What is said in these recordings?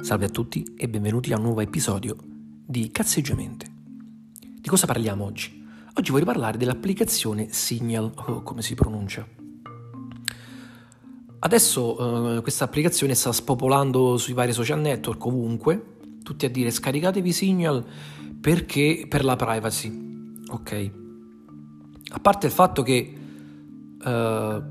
Salve a tutti e benvenuti a un nuovo episodio di Cazzeggiamente. Di cosa parliamo oggi? Oggi vorrei parlare dell'applicazione Signal, o come si pronuncia. Adesso eh, questa applicazione sta spopolando sui vari social network ovunque, tutti a dire scaricatevi Signal perché per la privacy. Ok. A parte il fatto che eh,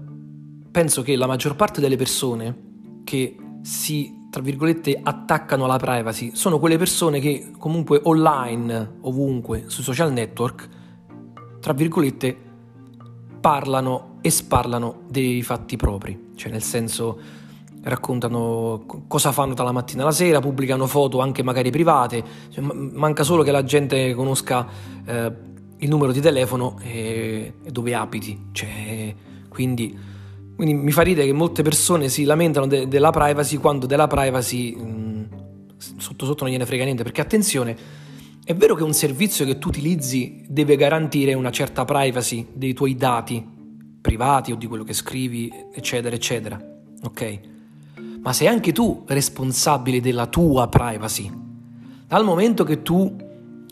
penso che la maggior parte delle persone che si tra virgolette, attaccano alla privacy. Sono quelle persone che comunque online, ovunque, sui social network, tra virgolette, parlano e sparlano dei fatti propri, cioè nel senso raccontano cosa fanno dalla mattina alla sera, pubblicano foto anche magari private, cioè, manca solo che la gente conosca eh, il numero di telefono e, e dove abiti, cioè, quindi quindi mi fa ridere che molte persone si lamentano de- della privacy quando della privacy mh, sotto sotto non gliene frega niente, perché attenzione, è vero che un servizio che tu utilizzi deve garantire una certa privacy dei tuoi dati privati o di quello che scrivi, eccetera, eccetera, ok? Ma sei anche tu responsabile della tua privacy. Dal momento che tu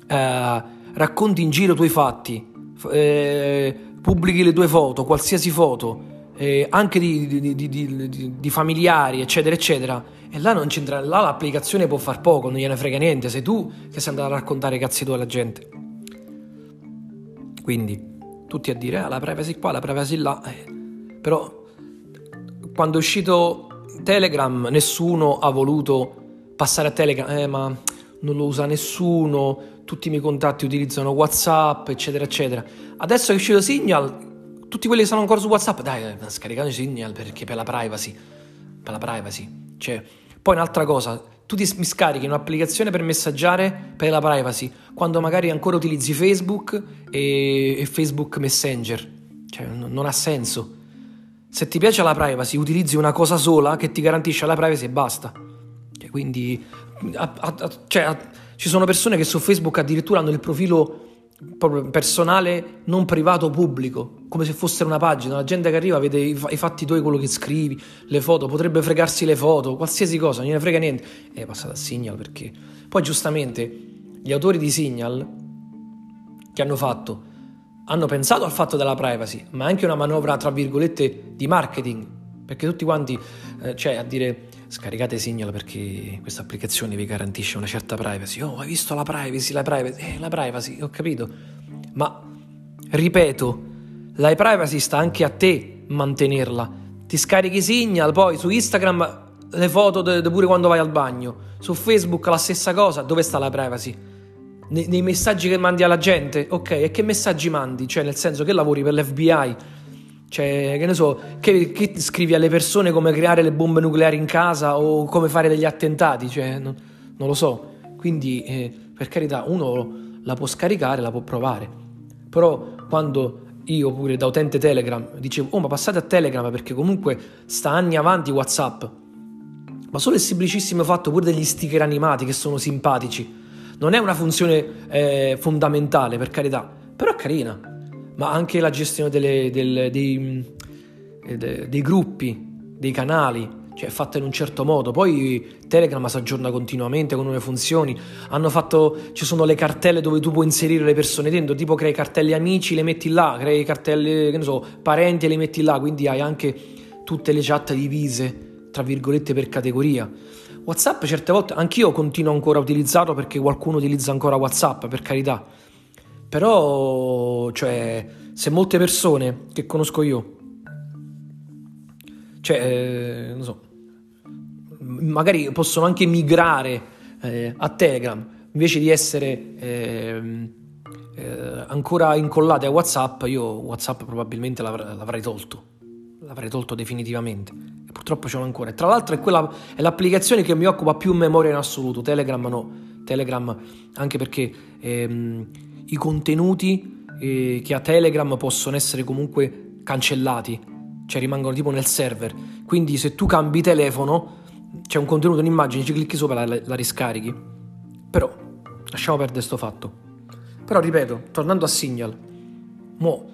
eh, racconti in giro i tuoi fatti, eh, pubblichi le tue foto, qualsiasi foto, eh, anche di, di, di, di, familiari, eccetera, eccetera. E là non c'entra, là l'applicazione può far poco, non gliene frega niente, sei tu che sei andato a raccontare cazzi tu alla gente. Quindi, tutti a dire, ah, la privacy qua, la privacy là. Eh, però, quando è uscito Telegram, nessuno ha voluto passare a Telegram, eh, ma non lo usa nessuno, tutti i miei contatti utilizzano WhatsApp, eccetera, eccetera. Adesso è uscito Signal, tutti quelli che sono ancora su WhatsApp, dai, eh, scaricate Signal perché per la privacy. Per la privacy. Cioè, poi un'altra cosa, tu ti, mi scarichi un'applicazione per messaggiare per la privacy, quando magari ancora utilizzi Facebook e, e Facebook Messenger. Cioè, non, non ha senso. Se ti piace la privacy, utilizzi una cosa sola che ti garantisce la privacy e basta. Cioè, quindi, a, a, cioè, ci sono persone che su Facebook addirittura hanno il profilo proprio personale, non privato, pubblico, come se fosse una pagina. La gente che arriva vede i, fatti tuoi, quello che scrivi, le foto, potrebbe fregarsi le foto, qualsiasi cosa, non gliene frega niente. E è passata a Signal perché. Poi giustamente gli autori di Signal che hanno fatto hanno pensato al fatto della privacy, ma anche una manovra tra virgolette di marketing, perché tutti quanti, eh, cioè a dire scaricate Signal perché questa applicazione vi garantisce una certa privacy. Oh, hai visto la privacy, la privacy, eh, la privacy, ho capito. Ma, ripeto, la privacy sta anche a te mantenerla. Ti scarichi Signal, poi su Instagram le foto de, de pure quando vai al bagno. Su Facebook la stessa cosa, dove sta la privacy? Nei, nei messaggi che mandi alla gente? Ok, e che messaggi mandi? Cioè, nel senso che lavori per l'FBI? Cioè, che ne so, che, che, scrivi alle persone come creare le bombe nucleari in casa o come fare degli attentati? Cioè, non, non lo so. Quindi, eh, per carità, uno la può scaricare, la può provare. Però quando io pure da utente Telegram dicevo, oh ma passate a Telegram perché comunque sta anni avanti WhatsApp. Ma solo il semplicissimo fatto pure degli sticker animati che sono simpatici. Non è una funzione eh, fondamentale, per carità, però è carina ma anche la gestione delle, delle, dei, eh, dei, gruppi, dei canali, cioè fatta in un certo modo. Poi Telegram si aggiorna continuamente con nuove funzioni. Hanno fatto, ci sono le cartelle dove tu puoi inserire le persone dentro, tipo crei cartelle amici, le metti là, crei cartelle, che ne so, parenti e le metti là, quindi hai anche tutte le chat divise, tra virgolette, per categoria. WhatsApp certe volte, anch'io continuo ancora a utilizzarlo perché qualcuno utilizza ancora WhatsApp, per carità però, cioè, se molte persone che conosco io, cioè, eh, non so, magari possono anche migrare eh, a Telegram invece di essere eh, ancora incollate a WhatsApp, io WhatsApp probabilmente l'avrei, l'avrei tolto, l'avrei tolto definitivamente. E purtroppo ce l'ho ancora. Tra l'altro è, quella, è l'applicazione che mi occupa più memoria in assoluto. Telegram no. Telegram anche perché ehm, i contenuti eh, che a Telegram possono essere comunque cancellati, cioè rimangono tipo nel server. Quindi se tu cambi telefono, c'è un contenuto, un'immagine, ci clicchi sopra la, la riscarichi. Però, lasciamo perdere questo fatto. Però ripeto, tornando a Signal, mo,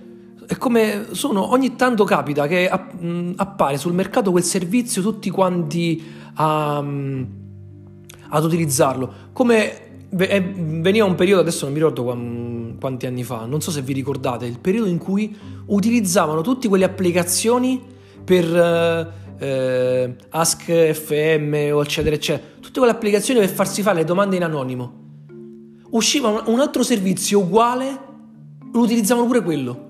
è come sono, ogni tanto capita che appare sul mercato quel servizio tutti quanti a, ad utilizzarlo. Come veniva un periodo, adesso non mi ricordo quanti anni fa, non so se vi ricordate, il periodo in cui utilizzavano tutte quelle applicazioni per eh, eh Ask FM o eccetera eccetera, tutte quelle applicazioni per farsi fare le domande in anonimo. Usciva un altro servizio uguale, lo utilizzavano pure quello.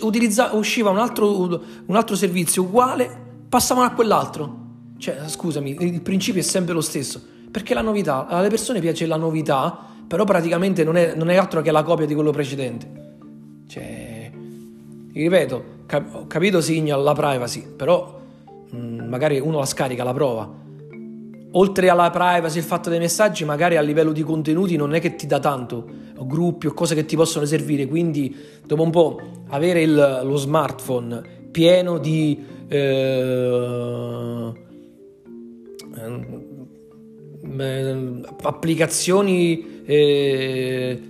Utilizza, usciva un altro, un altro servizio uguale, passavano a quell'altro. Cioè, scusami, il principio è sempre lo stesso perché la novità, alle persone piace la novità, però praticamente non è, non è altro che la copia di quello precedente. Cioè, ripeto, cap- ho capito Signal, la privacy, però mh, mm, magari uno la scarica, la prova. Oltre alla privacy, il fatto dei messaggi, magari a livello di contenuti non è che ti dà tanto, o gruppi o cose che ti possono servire, quindi dopo un po' avere il, lo smartphone pieno di... Eh, eh, applicazioni eh,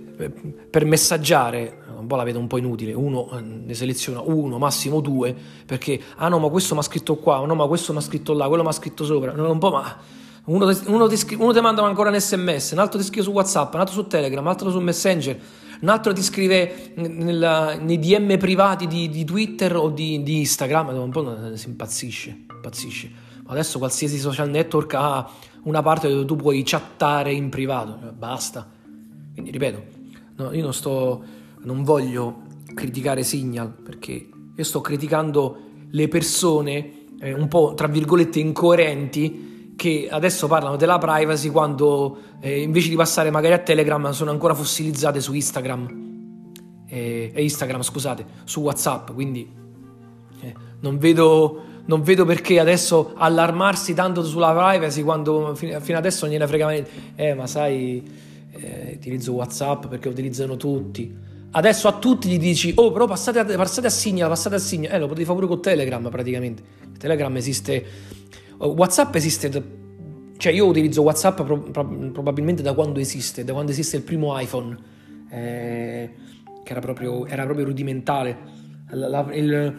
per messaggiare un po' la vedo un po' inutile, uno eh, ne seleziona uno, massimo due, perché ah no, ma questo mi ha scritto qua, no, ma questo mi ha scritto là, quello mi ha scritto sopra, no, un po' ma uno, uno, ti, uno ti manda ancora un sms, un altro ti scrive su WhatsApp, un altro su Telegram, un altro su Messenger, un altro ti scrive nella, nei DM privati di, di Twitter o di, di, Instagram, un po' si impazzisce, impazzisce. Adesso qualsiasi social network ha una parte dove tu puoi chattare in privato, cioè, basta. Quindi ripeto, no, io non sto, non voglio criticare Signal perché io sto criticando le persone eh, un po' tra virgolette incoerenti che adesso parlano della privacy quando eh, invece di passare magari a Telegram sono ancora fossilizzate su Instagram eh, Instagram scusate su Whatsapp quindi eh, non vedo non vedo perché adesso allarmarsi tanto sulla privacy quando fino adesso non gliene frega niente. Eh, ma sai, eh, utilizzo WhatsApp perché utilizzano tutti. Adesso a tutti gli dici, oh, però passate a, passate a Signal, passate a Signal. Eh, lo potevi fare pure con Telegram praticamente. Telegram esiste, WhatsApp esiste. Cioè, io utilizzo WhatsApp pro, pro, probabilmente da quando esiste, da quando esiste il primo iPhone, eh, che era proprio, era proprio rudimentale. La, la, il,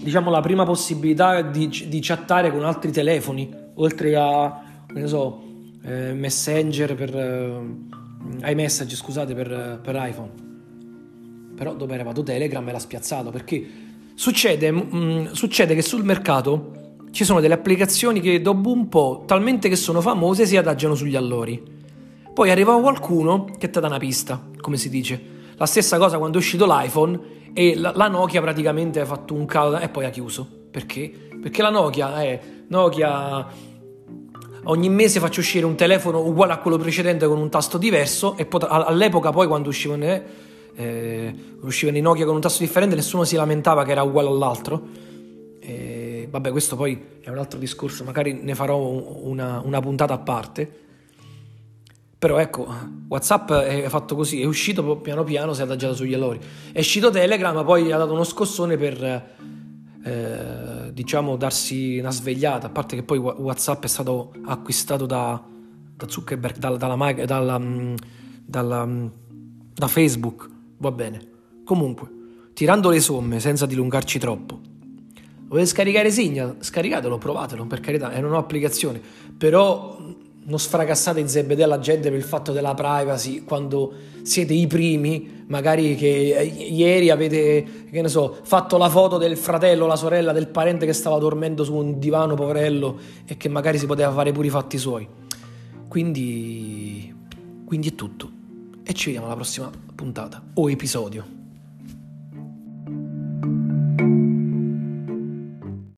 diciamo, la prima possibilità di, di chattare con altri telefoni, oltre a, ne so, eh, Messenger per... Eh, iMessage, scusate, per, per iPhone. Però dopo era arrivato Telegram e l'ha spiazzato, perché succede, mh, mm, succede che sul mercato ci sono delle applicazioni che dopo un po', talmente che sono famose, si adagiano sugli allori. Poi arriva qualcuno che ti dà una pista, come si dice. La stessa cosa quando è uscito l'iPhone e la, la Nokia praticamente ha fatto un calo e poi ha chiuso. Perché? Perché la Nokia è Nokia ogni mese faccio uscire un telefono uguale a quello precedente con un tasto diverso e poi, all'epoca poi quando uscivano, eh, uscivano i Nokia con un tasto differente nessuno si lamentava che era uguale all'altro e, vabbè questo poi è un altro discorso magari ne farò una, una puntata a parte però ecco, WhatsApp è fatto così, è uscito piano piano, si è adagiato sugli allori. È uscito Telegram, poi ha dato uno scossone per, eh, diciamo, darsi una svegliata. A parte che poi WhatsApp è stato acquistato da, da Zuckerberg, dalla, dalla, dalla, mm, dalla, mm, da Facebook. Va bene. Comunque, tirando le somme senza dilungarci troppo. Volete scaricare Signal? Scaricatelo, provatelo, per carità, è una nuova applicazione. Però non sfracassate in zebedè alla gente per il fatto della privacy quando siete i primi, magari che ieri avete, che ne so, fatto la foto del fratello, la sorella, del parente che stava dormendo su un divano poverello e che magari si poteva fare pure i fatti suoi. Quindi, quindi è tutto. E ci vediamo alla prossima puntata o episodio.